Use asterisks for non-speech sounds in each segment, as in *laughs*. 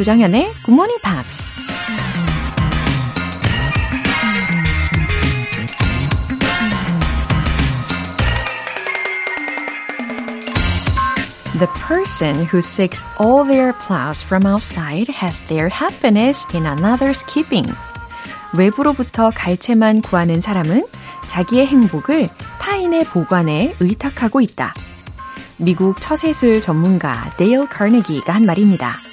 조정현의 Good Morning Pops. The person who seeks all their applause from outside has their happiness in another's keeping. 외부로부터 갈채만 구하는 사람은 자기의 행복을 타인의 보관에 의탁하고 있다. 미국 처세술 전문가 데일 카네기가 한 말입니다.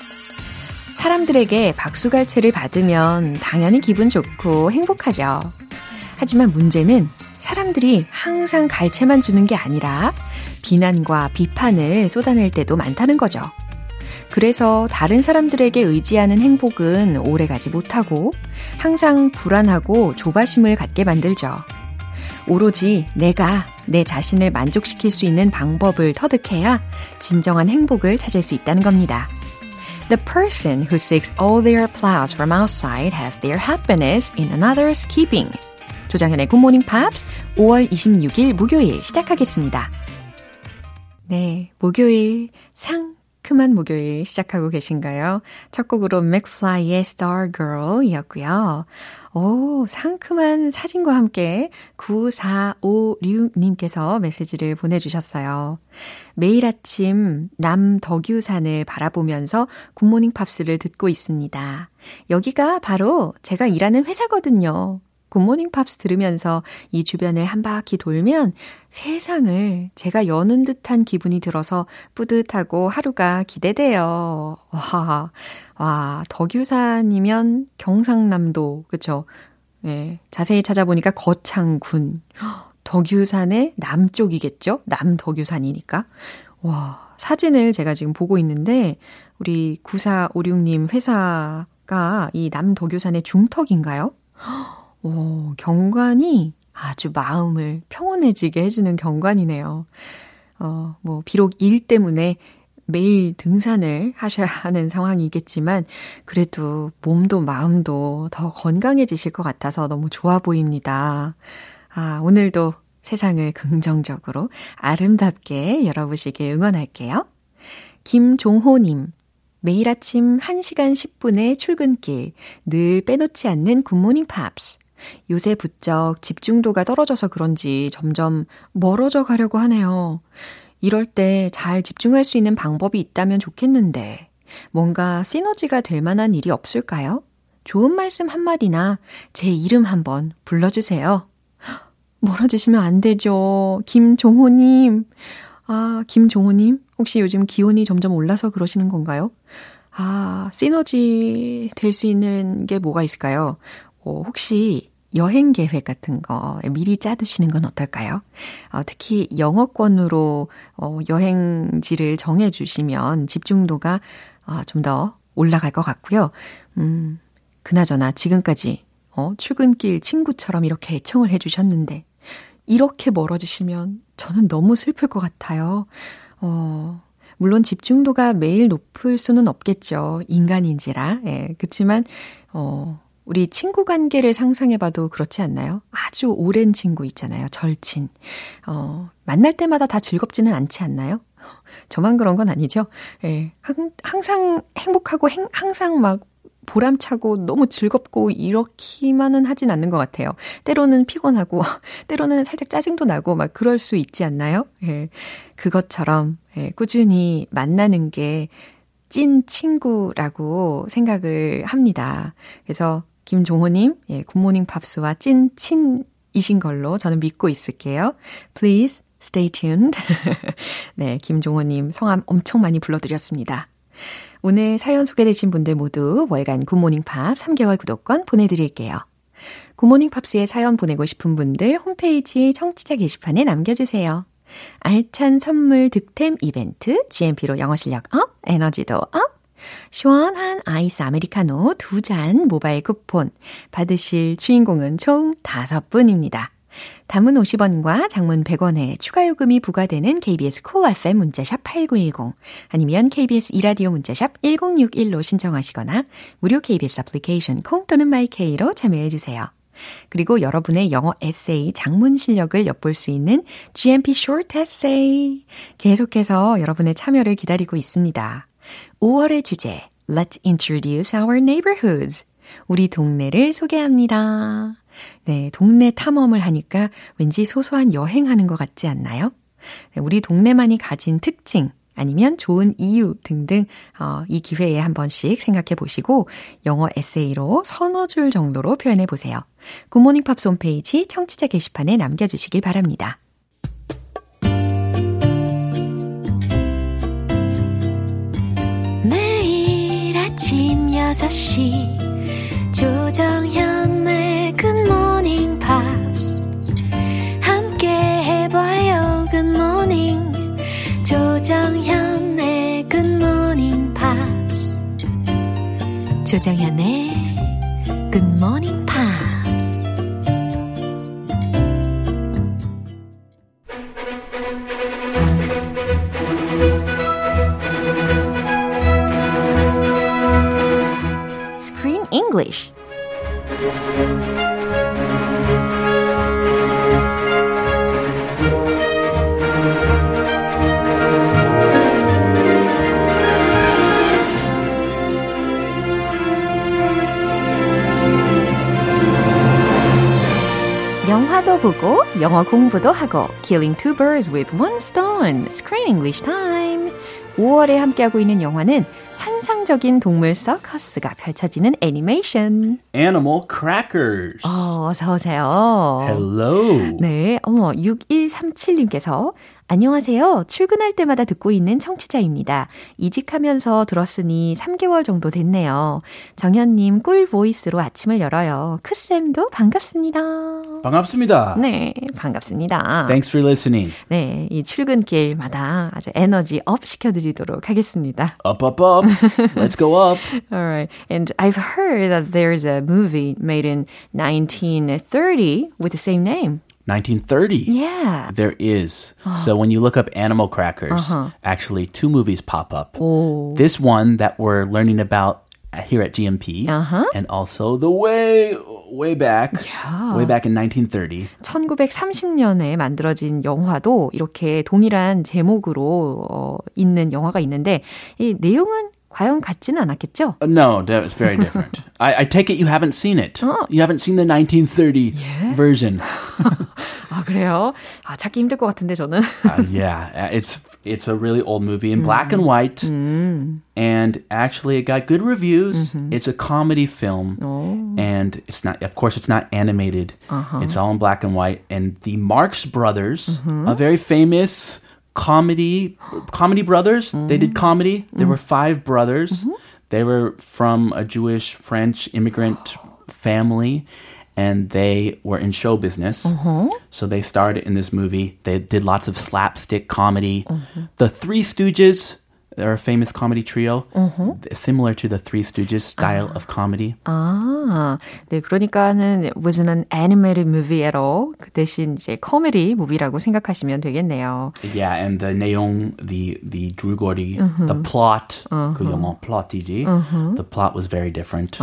사람들에게 박수갈채를 받으면 당연히 기분 좋고 행복하죠. 하지만 문제는 사람들이 항상 갈채만 주는 게 아니라 비난과 비판을 쏟아낼 때도 많다는 거죠. 그래서 다른 사람들에게 의지하는 행복은 오래가지 못하고 항상 불안하고 조바심을 갖게 만들죠. 오로지 내가 내 자신을 만족시킬 수 있는 방법을 터득해야 진정한 행복을 찾을 수 있다는 겁니다. The person who seeks all their applause from outside has their happiness in another's keeping. 조장현의 Good Morning Pops 5월 26일 목요일 시작하겠습니다. 네, 목요일 상큼한 목요일 시작하고 계신가요? 첫 곡으로 맥플라이의 Star Girl 이었고요. 오, 상큼한 사진과 함께 9456님께서 메시지를 보내주셨어요. 매일 아침 남덕유산을 바라보면서 굿모닝 팝스를 듣고 있습니다. 여기가 바로 제가 일하는 회사거든요. 굿모닝 팝스 들으면서 이 주변을 한 바퀴 돌면 세상을 제가 여는 듯한 기분이 들어서 뿌듯하고 하루가 기대돼요. 와, 와, 덕유산이면 경상남도, 그쵸? 예, 자세히 찾아보니까 거창군. 덕유산의 남쪽이겠죠? 남덕유산이니까. 와, 사진을 제가 지금 보고 있는데, 우리 9456님 회사가 이 남덕유산의 중턱인가요? 오, 경관이 아주 마음을 평온해지게 해주는 경관이네요. 어, 뭐, 비록 일 때문에 매일 등산을 하셔야 하는 상황이겠지만, 그래도 몸도 마음도 더 건강해지실 것 같아서 너무 좋아 보입니다. 아, 오늘도 세상을 긍정적으로 아름답게 열어보시길 응원할게요. 김종호님, 매일 아침 1시간 10분의 출근길, 늘 빼놓지 않는 굿모닝 팝스. 요새 부쩍 집중도가 떨어져서 그런지 점점 멀어져 가려고 하네요. 이럴 때 잘 집중할 수 있는 방법이 있다면 좋겠는데, 뭔가 시너지가 될 만한 일이 없을까요? 좋은 말씀 한마디나 제 이름 한번 불러주세요. 멀어지시면 안 되죠. 김종호님. 아, 김종호님. 혹시 요즘 기온이 점점 올라서 그러시는 건가요? 아, 시너지 될 수 있는 게 뭐가 있을까요? 어, 혹시 여행 계획 같은 거 미리 짜두시는 건 어떨까요? 어, 특히 영어권으로 어, 여행지를 정해주시면 집중도가 어, 좀더 올라갈 것 같고요. 음, 그나저나 지금까지 어, 출근길 친구처럼 이렇게 애청을 해주셨는데 이렇게 멀어지시면 저는 너무 슬플 것 같아요. 어, 물론 집중도가 매일 높을 수는 없겠죠. 인간인지라. 예, 그렇지만 어, 우리 친구 관계를 상상해봐도 그렇지 않나요? 아주 오랜 친구 있잖아요. 절친. 어, 만날 때마다 다 즐겁지는 않지 않나요? 저만 그런 건 아니죠. 예, 항, 항상 행복하고 행, 항상 막 보람차고 너무 즐겁고 이렇기만은 하진 않는 것 같아요. 때로는 피곤하고, *laughs* 때로는 살짝 짜증도 나고 막 그럴 수 있지 않나요? 예, 그것처럼 예, 꾸준히 만나는 게 찐 친구라고 생각을 합니다. 그래서 김종호님, 예, 굿모닝 팝스와 찐 친이신 걸로 저는 믿고 있을게요. Please stay tuned. *laughs* 네, 김종호님 성함 엄청 많이 불러드렸습니다. 오늘 사연 소개되신 분들 모두 월간 굿모닝 팝 3개월 구독권 보내드릴게요. 굿모닝 팝스에 사연 보내고 싶은 분들 홈페이지 청취자 게시판에 남겨주세요. 알찬 선물 득템 이벤트, GMP로 영어 실력 up, 에너지도 up, 시원한 아이스 아메리카노 두 잔 모바일 쿠폰 받으실 주인공은 총 다섯 분입니다. 단문 50원과 장문 100원에 추가 요금이 부과되는 KBS cool FM 문자샵 8910 아니면 KBS 이라디오 문자샵 1061로 신청하시거나 무료 KBS 애플리케이션 콩 또는 마이케이로 참여해 주세요. 그리고 여러분의 영어 에세이 장문 실력을 엿볼 수 있는 GMP Short Essay 계속해서 여러분의 참여를 기다리고 있습니다. 5월의 주제, Let's introduce our neighborhoods. 우리 동네를 소개합니다. 네, 동네 탐험을 하니까 왠지 소소한 여행하는 것 같지 않나요? 네, 우리 동네만이 가진 특징, 아니면 좋은 이유 등등 어, 이 기회에 한 번씩 생각해 보시고 영어 에세이로 서너 줄 정도로 표현해 보세요. 굿모닝 팝스 홈페이지 청취자 게시판에 남겨주시길 바랍니다. 매일 아침 6시 조정현 조정현의 Good Morning 영어 공부도 하고 Killing two birds with one stone. Screen English time. 5월에 함께하고 있는 영화는 환상적인 동물 서커스가 펼쳐지는 애니메이션. Animal Crackers. 어, 어서 오세요. Hello. 네, 어머 6137님께서 안녕하세요. 출근할 때마다 듣고 있는 청취자입니다. 이직하면서 들었으니 3개월 정도 됐네요. 정현님 꿀 보이스로 아침을 열어요. 크쌤도 반갑습니다. 반갑습니다. 네, 반갑습니다. Thanks for listening. 네, 이 출근길마다 아주 에너지 업 시켜드리도록 하겠습니다. Up, up, up. Let's go up. *laughs* Alright, and I've heard that there's a movie made in 1930 with the same name. 1930. Yeah. There is. So *gasps* when you look up animal crackers, actually two movies pop up. This one that we're learning about here at GMP, and also the way way back, way back in 1930. 1930년에 만들어진 영화도 이렇게 동일한 제목으로 어, 있는 영화가 있는데 이 내용은 과연 같지는 않았겠죠? Uh, No, that- it's very different. *laughs* I, I take it you haven't seen it. You haven't seen the 1930 version. *laughs* 아 그래요? 아 찾기 힘들 것 같은데 저는. *laughs* Uh, yeah, uh, it's it's a really old movie in black and white, and actually it got good reviews. It's a comedy film, and it's not. Of course, it's not animated. It's all in black and white. And the Marx Brothers, a very famous comedy comedy brothers. They did comedy. There mm. were five brothers. Mm-hmm. They were from a Jewish French immigrant family. And they were in show business. Mm-hmm. So they starred in this movie. They did lots of slapstick comedy. Mm-hmm. The Three Stooges, they're a famous comedy trio, similar to the Three Stooges style of comedy. 아, 네, 그러니까는 it wasn't an animated movie at all. 그 대신 이제 코미디 무비라고 생각하시면 되겠네요. Yeah, and the 내용, the the 줄거리, the plot, 그 영어 plot이지. The plot was very different.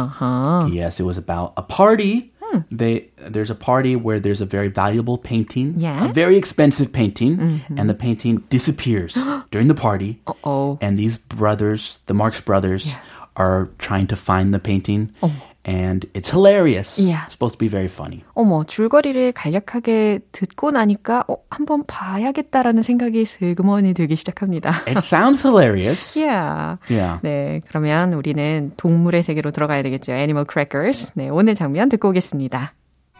Yes, it was about a party. Hmm. They there's a party where there's a very valuable painting, Yeah. a very expensive painting, mm-hmm. and the painting disappears *gasps* during the party. 어, And these brothers, the Marx brothers, are trying to find the painting. Oh. And it's hilarious. Yeah. It's supposed to be very funny. 어머, 줄거리를 간략하게 듣고 나니까 어, 한번 봐야겠다라는 생각이 슬그머니 들기 시작합니다. It sounds hilarious. yeah. Yeah. 네, 그러면 우리는 동물의 세계로 들어가야 되겠죠. Animal Crackers. 네, 오늘 장면 듣고 오겠습니다.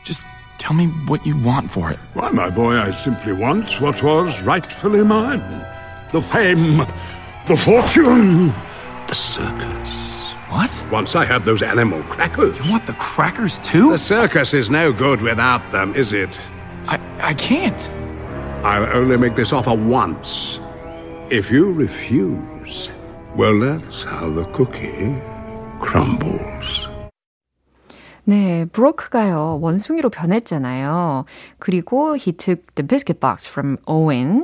Just tell me what you want for it. Why, my boy, I simply want what was rightfully mine. The fame, the fortune, the circus. What? Once I had those animal crackers. You want the crackers too? The circus is no good without them, is it? I, I can't. I'll only make this offer once. If you refuse, well, that's how the cookie crumbles. 네, 브로크가요, 원숭이로 변했잖아요. 그리고 he took the biscuit box from Owen.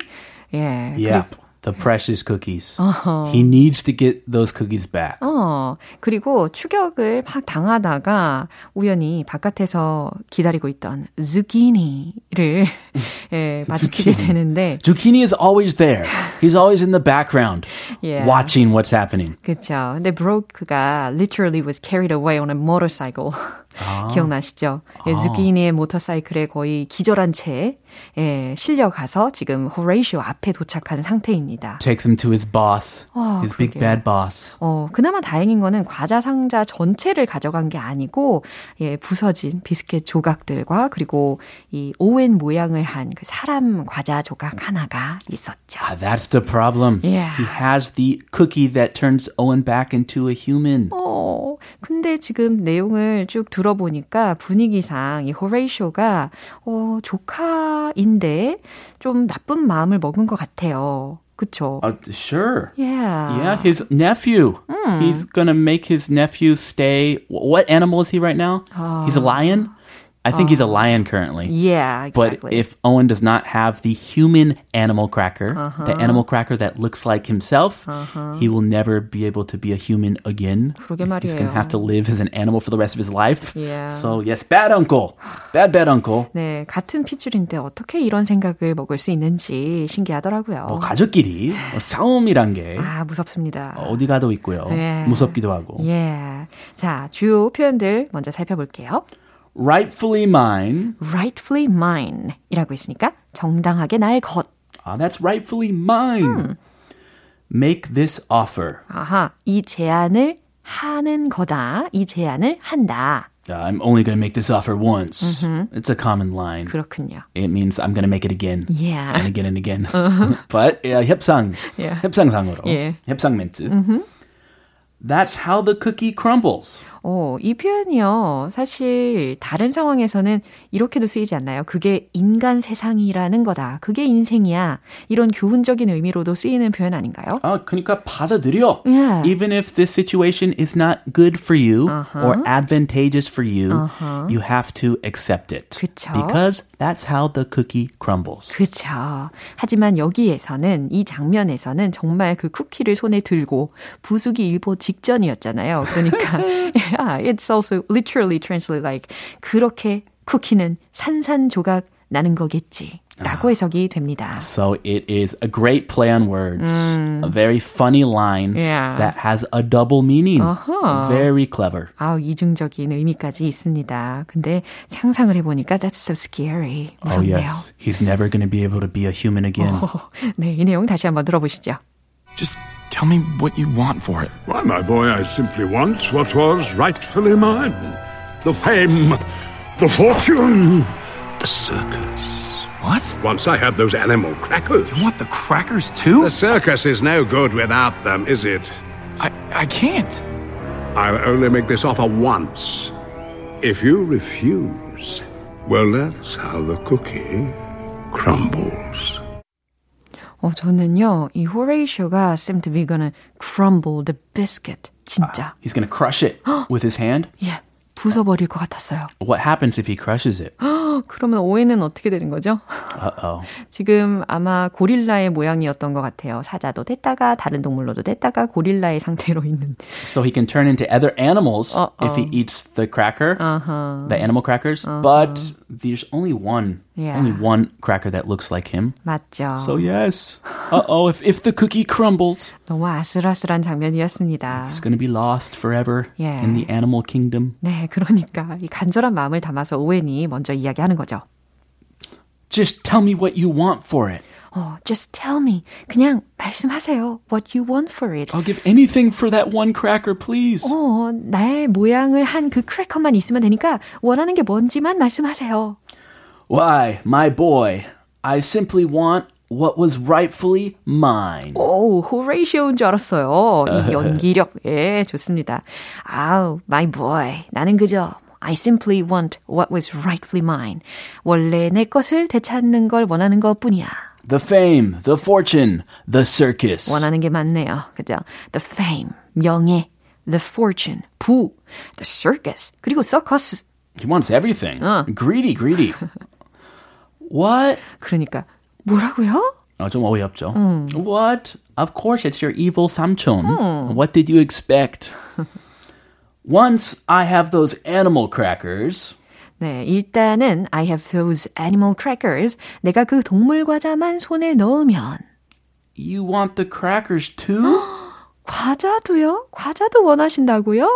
예. Yeah. 그리고- the precious cookies. Uh-huh. He needs to get those cookies back. 어, 그리고 추격을 막 당하다가 우연히 바깥에서 기다리고 있던 zucchini를 *laughs* 예, *laughs* 마주치게 되는데 Zucchini is always there. He's always in the background *laughs* yeah. watching what's happening. 그렇죠. 근데 브로크가 literally was carried away on a motorcycle. 아. 기억나시죠? 예, zucchini의 모터사이클에 거의 기절한 채 예, 실려가서 지금 호레이쇼 앞에 도착한 상태입니다. Takes him to his boss, 어, his big bad boss. 어, 그나마 다행인 거는 과자 상자 전체를 가져간 게 아니고 예, 부서진 비스켓 조각들과 그리고 이 오웬 모양을 한 그 사람 과자 조각 하나가 있었죠. Ah, that's the problem. Yeah. He has the cookie that turns Owen back into a human. 어, 근데 지금 내용을 쭉 들어보니까 분위기상 이 호레이쇼가 어, 조카인데 좀 나쁜 마음을 먹은 것 같아요. 그쵸? Uh, sure. Yeah. Yeah, his nephew. Mm. He's gonna make his nephew stay. What animal is he right now? Uh, he's a lion? I think uh, he's a lion currently. Yeah, exactly. But if Owen does not have the human animal cracker, uh-huh. the animal cracker that looks like himself, uh-huh. he will never be able to be a human again. 그러게 말이에요. He's going to have to live as an animal for the rest of his life. Yeah. So yes, bad uncle. Bad bad uncle. 네, 같은 핏줄인데 어떻게 이런 생각을 먹을 수 있는지 신기하더라고요. 뭐 가족끼리 뭐 싸움이란 게 아, 무섭습니다. 어디 가도 있고요. 네. 무섭기도 하고. 예. 자, 주요 표현들 먼저 살펴볼게요. rightfully mine. rightfully mine 이라고 있으니까 정당하게 나의 것. Ah, that's rightfully mine. 음. Make this offer. 아하, 이 제안을 하는 거다. 이 제안을 한다. I'm only going to make this offer once. Mm-hmm. It's a common line. 그렇군요. It means I'm going to make it again. Yeah. And again and again. Uh-huh. *laughs* *laughs* but uh, 협상, yeah. 협상상으로. Yeah. 협상 멘트. Mm-hmm. That's how the cookie crumbles. 어, 이 표현이요. 사실 다른 상황에서는 이렇게도 쓰이지 않나요? 그게 인간 세상이라는 거다. 그게 인생이야. 이런 교훈적인 의미로도 쓰이는 표현 아닌가요? 아, 그러니까 받아들여. Yeah. Even if this situation is not good for you uh-huh. or advantageous for you, uh-huh. you have to accept it. 그쵸? Because that's how the cookie crumbles. 그렇죠. 하지만 여기에서는 이 장면에서는 정말 그 쿠키를 손에 들고 부수기 일보 직전이었잖아요. 그러니까 yeah, it's also literally translated like 그렇게 쿠키는 산산조각 나는 거겠지. 라고 해석이 됩니다. So it is a great play on words. 음. A very funny line yeah. that has a double meaning. Uh-huh. Very clever. 아우, 이중적인 의미까지 있습니다. 근데 상상을 해보니까 that's so scary. 무섭네요. Oh yes. He's never going to be able to be a human again. 어, *laughs* 네, 이 내용 다시 한번 들어보시죠. Just Tell me what you want for it. Why, my boy, I simply want what was rightfully mine. The fame, the fortune, the circus. What? Once I had those animal crackers. You want the crackers too? The circus is no good without them, is it? I, I can't. I'll only make this offer once. If you refuse, well, that's how the cookie crumbles. 어, 저는요, 이 호레이쇼가 seem to be gonna crumble the biscuit. 진짜. Uh, he's gonna crush it *gasps* with his hand? 예. 부숴버릴 것 같았어요. What happens if he crushes it? *gasps* 그러면 오해는 어떻게 되는 거죠? Uh-oh. *laughs* 지금 아마 고릴라의 모양이었던 것 같아요. 사자도 됐다가 다른 동물로도 됐다가 고릴라의 상태로 있는. So he can turn into other animals Uh-oh. if he eats the cracker, uh-huh. the animal crackers. Uh-huh. But there's only one, Yeah. only one cracker that looks like him. 맞죠. So yes. Uh-oh, if if the cookie crumbles, *laughs* 너무 아슬아슬한 장면이었습니다. he's going to be lost forever Yeah. in the animal kingdom. 네, 그러니까 이 간절한 마음을 담아서 오웬이 먼저 이야기하는 거죠. Just tell me what you want for it. 어, just tell me. 그냥 말씀하세요. What you want for it. I'll give anything for that one cracker, please. 어, 나의 모양을 한 그 크래커만 있으면 되니까 원하는 게 뭔지만 말씀하세요. Why, my boy, I simply want what was rightfully mine. 오, 호레이쇼인 줄 알았어요. 이 연기력, 예, 좋습니다. 아우, my boy. 나는 그저 I simply want what was rightfully mine. 원래 내 것을 되찾는 걸 원하는 것 뿐이야. The fame, the fortune, the circus. 원하는 게 많네요. 그죠? The fame, 명예, the fortune, 부, the circus, 그리고 서커스. He wants everything. 어. Greedy, greedy. *laughs* what? 그러니까 뭐라고요? 어, 좀 어이없죠. 음. What? Of course it's your evil 삼촌. 음. What did you expect? Once I have those animal crackers. 네, 일단은 I have those animal crackers. 내가 그 동물 과자만 손에 넣으면 You want the crackers too? *gasps* 과자도요? 과자도 원하신다고요?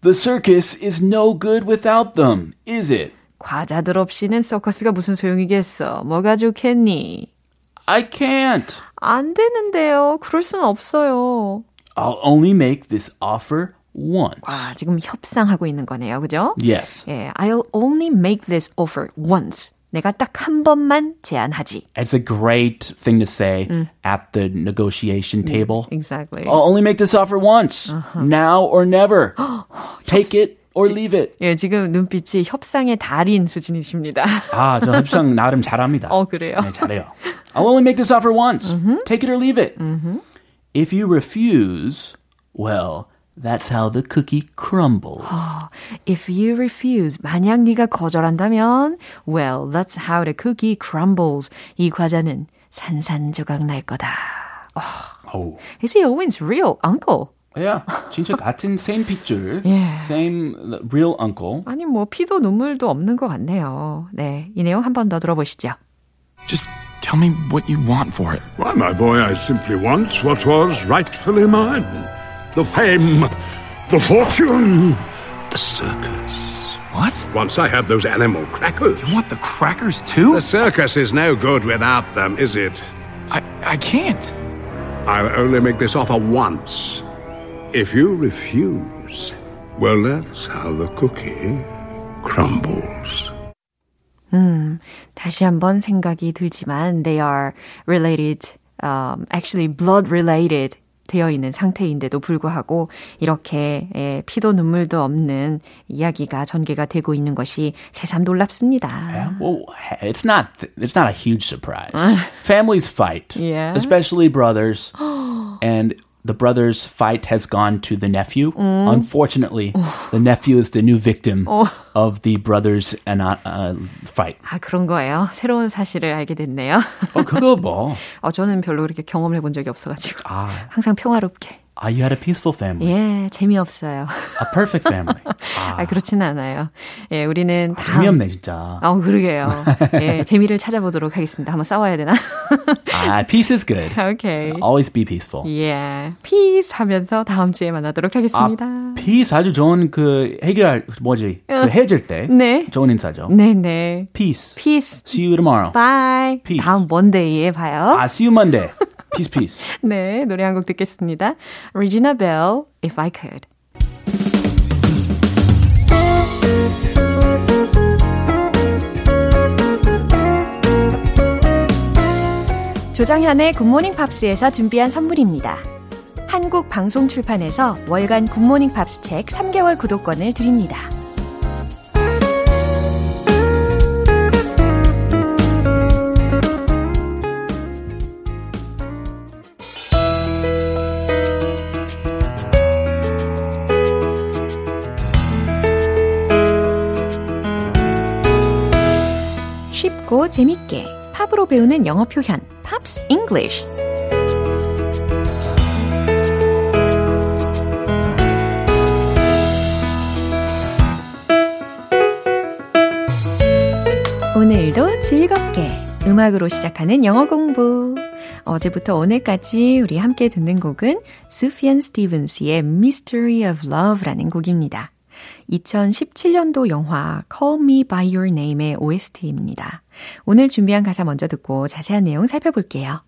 The circus is no good without them, is it? 과자들 없이는 서커스가 무슨 소용이겠어. 뭐가 좋겠니? I can't. 안 되는데요. 그럴 순 없어요. I'll only make this offer once. 와, 지금 협상하고 있는 거네요. 그죠? Yes. 예, I'll only make this offer once. 내가 딱 한 번만 제안하지. It's a great thing to say 음. at the negotiation table. Exactly. I'll only make this offer once. Uh-huh. Now or never. Take it or leave it. 예, 지금 눈빛이 협상의 달인 수준이십니다. *laughs* 아, 저 협상 나름 잘합니다. 어, 그래요? 네, 잘해요. I'll only make this offer once. Mm-hmm. Take it or leave it. Mm-hmm. If you refuse, well, That's how the cookie crumbles. If you refuse, 만약 네가 거절한다면, well, that's how the cookie crumbles. 이 과자는 산산조각 날 거다. Oh. Is he Owen's real uncle? Yeah, 진짜 같은 same 핏줄, yeah. *laughs* same real uncle. 아니 뭐 피도 눈물도 없는 것 같네요. 네, 이 내용 한 번 더 들어보시죠. Just tell me what you want for it. Why, my boy, I simply want what was rightfully mine the fame, the fortune, the circus. What? Once I had those animal crackers. You want the crackers too? The circus is no good without them, is it? I, I can't. I'll only make this offer once. If you refuse, well, that's how the cookie crumbles. 음, 다시 한번 생각이 들지만 they are related, um, actually blood related 되어 있는 상태인데도 불구하고 이렇게 예, 피도 눈물도 없는 이야기가 전개가 되고 있는 것이 새삼 놀랍습니다. Yeah, well, it's not it's not a huge surprise. *laughs* Families fight, yeah. especially brothers, *gasps* and the brother's fight has gone to the nephew. Mm. Unfortunately, the nephew is the new victim *laughs* of the brothers and uh, uh, fight. 아 그런 거예요. 새로운 사실을 알게 됐네요. 어 그거 뭐? *laughs* 어 저는 별로 그렇게 경험을 해본 적이 없어가지고 아. 항상 평화롭게. Ah, you had a peaceful family. 예, 재미없어요. A perfect family. 아, 아 그렇지는 않아요. 예, 우리는 아, 재미없네 진짜. 어, 그러게요. 예, 재미를 찾아보도록 하겠습니다. 한번 싸워야 되나? 아, peace is good. Okay. Always be peaceful. 예, peace 하면서 다음 주에 만나도록 하겠습니다. 아, peace 아주 좋은 그 해결 뭐지? 그 헤어질 때 네. 좋은 인사죠. 네, 네. Peace. Peace. See you tomorrow. Bye. Peace. 다음 먼데이에 봐요. 아, see you Monday. Peace, peace. *laughs* 네, 노래 한 곡 듣겠습니다. Regina Belle, If I Could. 조정현의 굿모닝 팝스에서 준비한 선물입니다. 한국 방송 출판에서 월간 굿모닝 팝스 책 3개월 구독권을 드립니다. 재밌게 팝으로 배우는 영어 표현 Pops English 오늘도 즐겁게 음악으로 시작하는 영어 공부. 어제부터 오늘까지 우리 함께 듣는 곡은 수피안 스티븐스의 Mystery of Love라는 곡입니다. 2017년도 영화 Call Me By Your Name의 OST입니다. 오늘 준비한 가사 먼저 듣고 자세한 내용 살펴볼게요.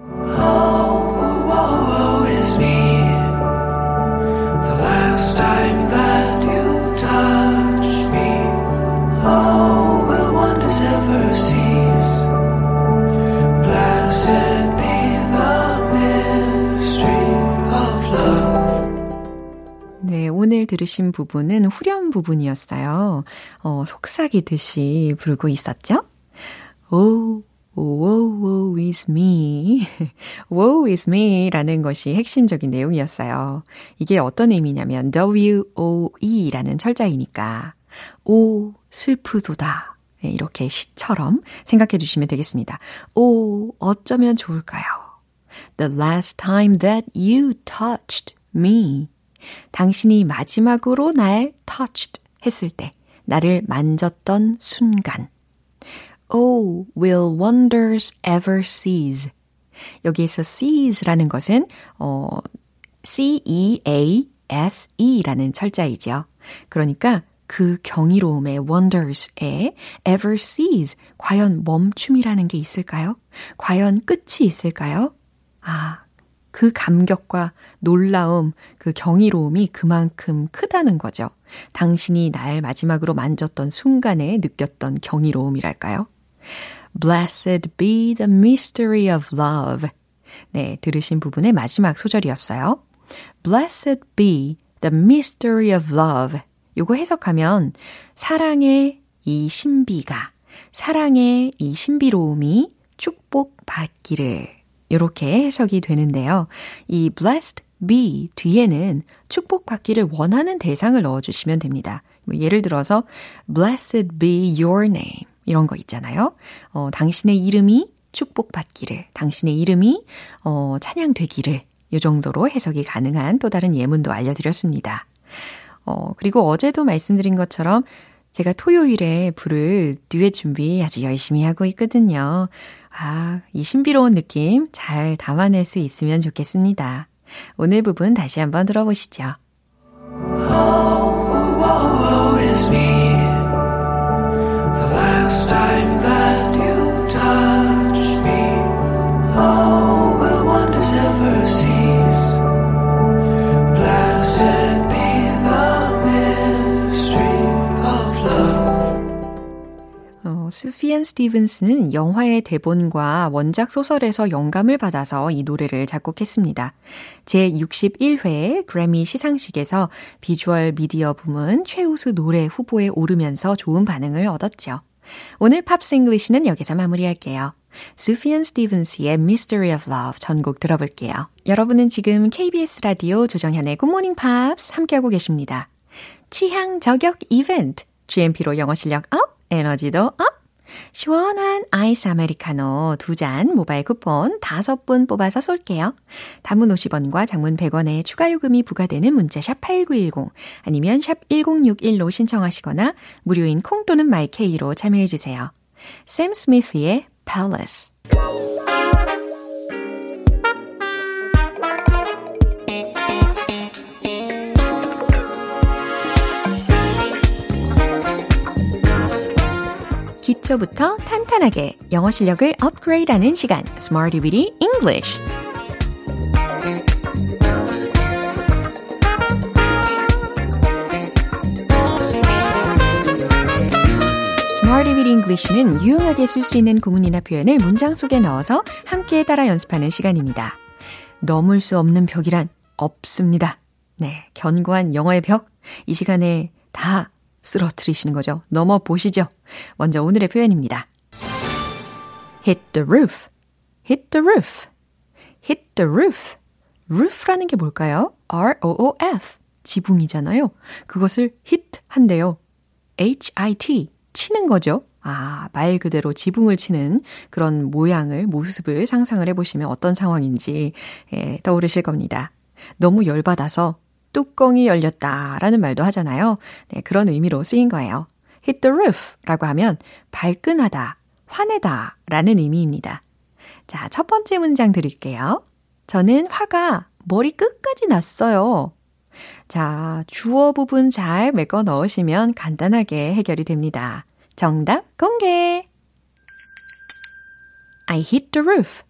Oh, oh, oh, is me. 네, 오늘 들으신 부분은 후렴 부분이었어요. 어, 속삭이듯이 부르고 있었죠? Oh, woe, woe is me. *laughs* woe is me 라는 것이 핵심적인 내용이었어요. 이게 어떤 의미냐면 W-O-E라는 철자이니까 오, 슬프도다. 네, 이렇게 시처럼 생각해 주시면 되겠습니다. 오, 어쩌면 좋을까요? The last time that you touched me. 당신이 마지막으로 날 touched 했을 때, 나를 만졌던 순간. Oh, will wonders ever cease? 여기에서 cease라는 것은, 어, C-E-A-S-E라는 철자이죠. 그러니까 그 경이로움의 wonders에 ever cease, 과연 멈춤이라는 게 있을까요? 과연 끝이 있을까요? 아, 그 감격과 놀라움, 그 경이로움이 그만큼 크다는 거죠. 당신이 날 마지막으로 만졌던 순간에 느꼈던 경이로움이랄까요? Blessed be the mystery of love. 네, 들으신 부분의 마지막 소절이었어요. Blessed be the mystery of love. 요거 해석하면 사랑의 이 신비가 사랑의 이 신비로움이 축복받기를 이렇게 해석이 되는데요. 이 blessed be 뒤에는 축복받기를 원하는 대상을 넣어주시면 됩니다. 뭐 예를 들어서 blessed be your name 이런 거 있잖아요. 어, 당신의 이름이 축복받기를, 당신의 이름이 어, 찬양되기를 이 정도로 해석이 가능한 또 다른 예문도 알려드렸습니다. 어, 그리고 어제도 말씀드린 것처럼 제가 토요일에 부를 듀엣 준비 아주 열심히 하고 있거든요. 아, 이 신비로운 느낌 잘 담아낼 수 있으면 좋겠습니다. 오늘 부분 다시 한번 들어보시죠. Oh, 수피안 스티븐스는 영화의 대본과 원작 소설에서 영감을 받아서 이 노래를 작곡했습니다. 제61회 그래미 시상식에서 비주얼 미디어 부문 최우수 노래 후보에 오르면서 좋은 반응을 얻었죠. 오늘 Pops English는 여기서 마무리할게요. 수피안 스티븐스의 Mystery of Love 전곡 들어볼게요. 여러분은 지금 KBS 라디오 조정현의 Good Morning Pops 함께하고 계십니다. 취향 저격 이벤트 GMP로 영어 실력 up, 에너지도 up! 시원한 아이스 아메리카노 두 잔 모바일 쿠폰 다섯 분 뽑아서 쏠게요. 단문 50원과 장문 100원의 추가 요금이 부과되는 문자 샵 8910 아니면 샵 1061로 신청하시거나 무료인 콩 또는 마이케이로 참여해 주세요. 샘 스미스의 Palace 기초부터 탄탄하게 영어 실력을 업그레이드하는 시간, Smarty Weedy English. Smarty Weedy English는 유용하게 쓸 수 있는 구문이나 표현을 문장 속에 넣어서 함께 따라 연습하는 시간입니다. 넘을 수 없는 벽이란 없습니다. 네, 견고한 영어의 벽. 이 시간에 다 쓰러뜨리시는 거죠. 넘어 보시죠. 먼저 오늘의 표현입니다. hit the roof, hit the roof, hit the roof. roof라는 게 뭘까요? R-O-O-F. 지붕이잖아요. 그것을 hit 한대요. H-I-T. 치는 거죠. 아, 말 그대로 지붕을 치는 그런 모양을, 모습을 상상을 해보시면 어떤 상황인지 예, 떠오르실 겁니다. 너무 열받아서 뚜껑이 열렸다라는 말도 하잖아요. 네, 그런 의미로 쓰인 거예요. hit the roof 라고 하면 발끈하다, 화내다 라는 의미입니다. 자, 첫 번째 문장 드릴게요. 저는 화가 머리 끝까지 났어요. 자, 주어 부분 잘 메꿔 넣으시면 간단하게 해결이 됩니다. 정답 공개! I hit the roof.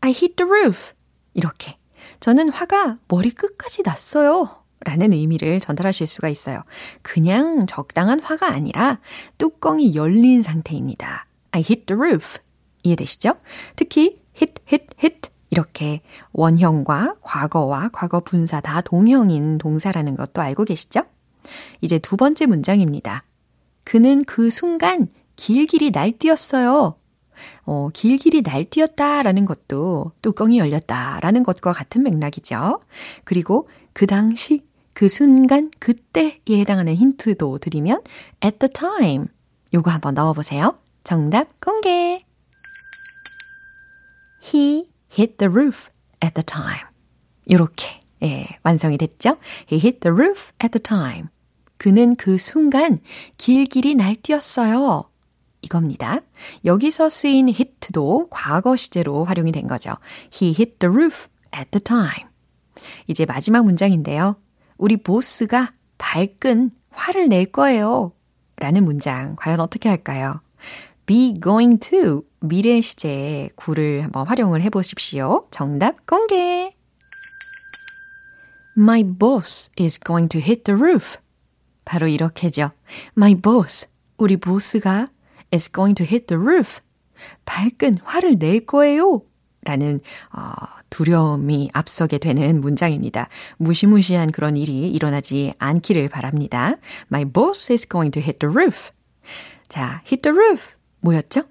I hit the roof. 이렇게. 저는 화가 머리 끝까지 났어요. 라는 의미를 전달하실 수가 있어요. 그냥 적당한 화가 아니라 뚜껑이 열린 상태입니다. I hit the roof. 이해되시죠? 특히 hit, hit, hit 이렇게 원형과 과거와 과거 분사 다 동형인 동사라는 것도 알고 계시죠? 이제 두 번째 문장입니다. 그는 그 순간 길길이 날뛰었어요. 어, 길길이 날뛰었다라는 것도 뚜껑이 열렸다라는 것과 같은 맥락이죠. 그리고 그 당시, 그 순간, 그때에 해당하는 힌트도 드리면 at the time 요거 한번 넣어보세요. 정답 공개. He hit the roof at the time. 요렇게, 예, 완성이 됐죠? He hit the roof at the time. 그는 그 순간 길길이 날뛰었어요. 이겁니다. 여기서 쓰인 hit도 과거 시제로 활용이 된 거죠. He hit the roof at the time. 이제 마지막 문장인데요. 우리 보스가 발끈 화를 낼 거예요. 라는 문장 과연 어떻게 할까요? be going to 미래 시제의 구를 한번 활용을 해 보십시오. 정답 공개. My boss is going to hit the roof. 바로 이렇게죠. My boss, 우리 보스가 is going to hit the roof. 발끈 화를 낼 거예요. 라는 어, 두려움이 앞서게 되는 문장입니다. 무시무시한 그런 일이 일어나지 않기를 바랍니다. My boss is going to hit the roof. 자, hit the roof 뭐였죠?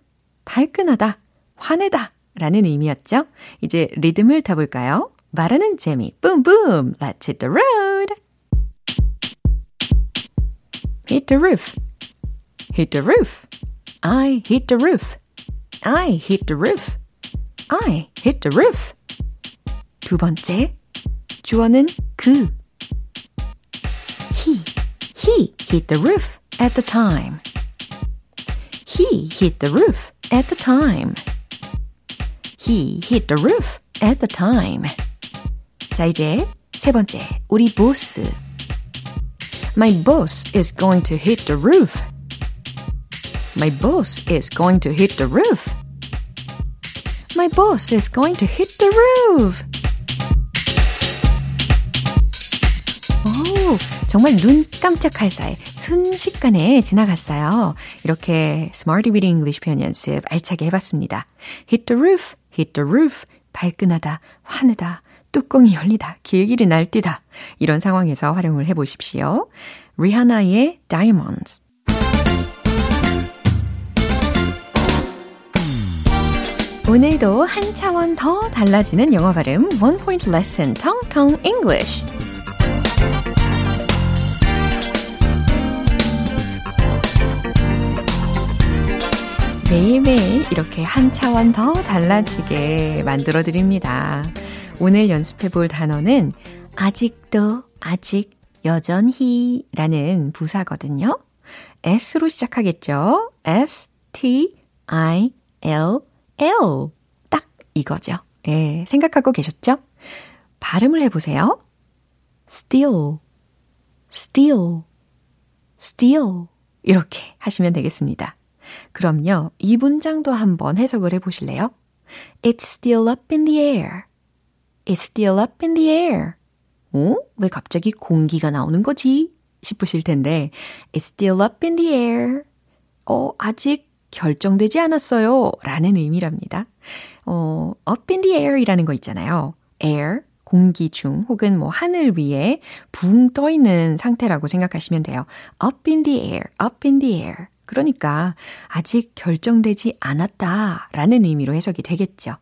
발끈하다, 화내다 라는 의미였죠. 이제 리듬을 타볼까요? 말하는 재미, 뿜뿜! Let's hit the road! Hit the roof. Hit the roof. I hit the roof. I hit the roof. I hit the roof. 두 번째, 주어는 그. He, he hit the roof at the time. He hit the roof at the time. He hit the roof at the time. 자, 이제 세 번째, 우리 보스. My boss is going to hit the roof. My boss is going to hit the roof. My boss is going to hit the roof. 오, 정말 눈 깜짝할 사이 순식간에 지나갔어요. 이렇게 Smarty Weedy English 표현 연습 알차게 해봤습니다. Hit the roof, hit the roof, 발끈하다, 화내다, 뚜껑이 열리다, 길길이 날뛰다. 이런 상황에서 활용을 해보십시오. 리하나의 Diamonds. 오늘도 한 차원 더 달라지는 영어 발음 Point Lesson Tong Tong English 매일매일 이렇게 한 차원 더 달라지게 만들어 드립니다. 오늘 연습해 볼 단어는 아직도, 아직, 여전히 라는 부사거든요. S로 시작하겠죠? S, T, I, L, L. 딱 이거죠. 예, 생각하고 계셨죠? 발음을 해보세요. still, still, still. 이렇게 하시면 되겠습니다. 그럼요, 이 문장도 한번 해석을 해보실래요? It's still up in the air. It's still up in the air. 어? 왜 갑자기 공기가 나오는 거지? 싶으실 텐데, It's still up in the air. 어, 아직 결정되지 않았어요. 라는 의미랍니다. 어, up in the air 이라는 거 있잖아요. air, 공기 중 혹은 뭐 하늘 위에 붕 떠 있는 상태라고 생각하시면 돼요. up in the air, up in the air. 그러니까 아직 결정되지 않았다 라는 의미로 해석이 되겠죠.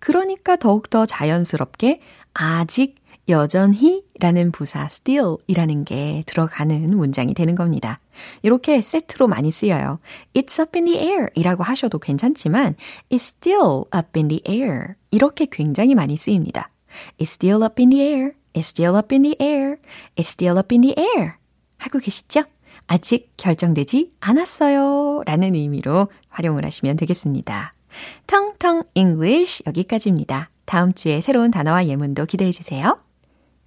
그러니까 더욱더 자연스럽게 아직 여전히 라는 부사 still 이라는 게 들어가는 문장이 되는 겁니다. 이렇게 세트로 많이 쓰여요. It's up in the air 이라고 하셔도 괜찮지만 It's still up in the air 이렇게 굉장히 많이 쓰입니다. It's still up in the air. It's still up in the air. It's still up in the air. 하고 계시죠? 아직 결정되지 않았어요. 라는 의미로 활용을 하시면 되겠습니다. 텅텅 English 여기까지입니다. 다음 주에 새로운 단어와 예문도 기대해 주세요.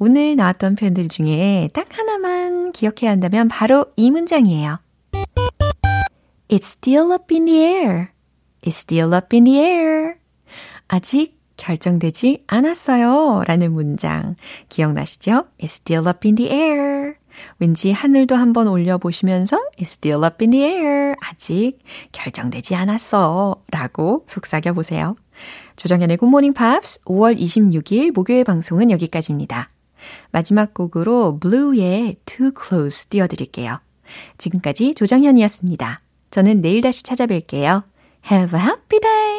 오늘 나왔던 표현들 중에 딱 하나만 기억해야 한다면 바로 이 문장이에요. It's still up in the air. It's still up in the air. 아직 결정되지 않았어요. 라는 문장 기억나시죠? It's still up in the air. 왠지 하늘도 한번 올려보시면서 It's still up in the air. 아직 결정되지 않았어. 라고 속삭여 보세요. 조정현의 굿모닝 팝스 5월 26일 목요일 방송은 여기까지입니다. 마지막 곡으로 Blue의 Too Close 띄워드릴게요. 지금까지 조정현이었습니다. 저는 내일 다시 찾아뵐게요. Have a happy day!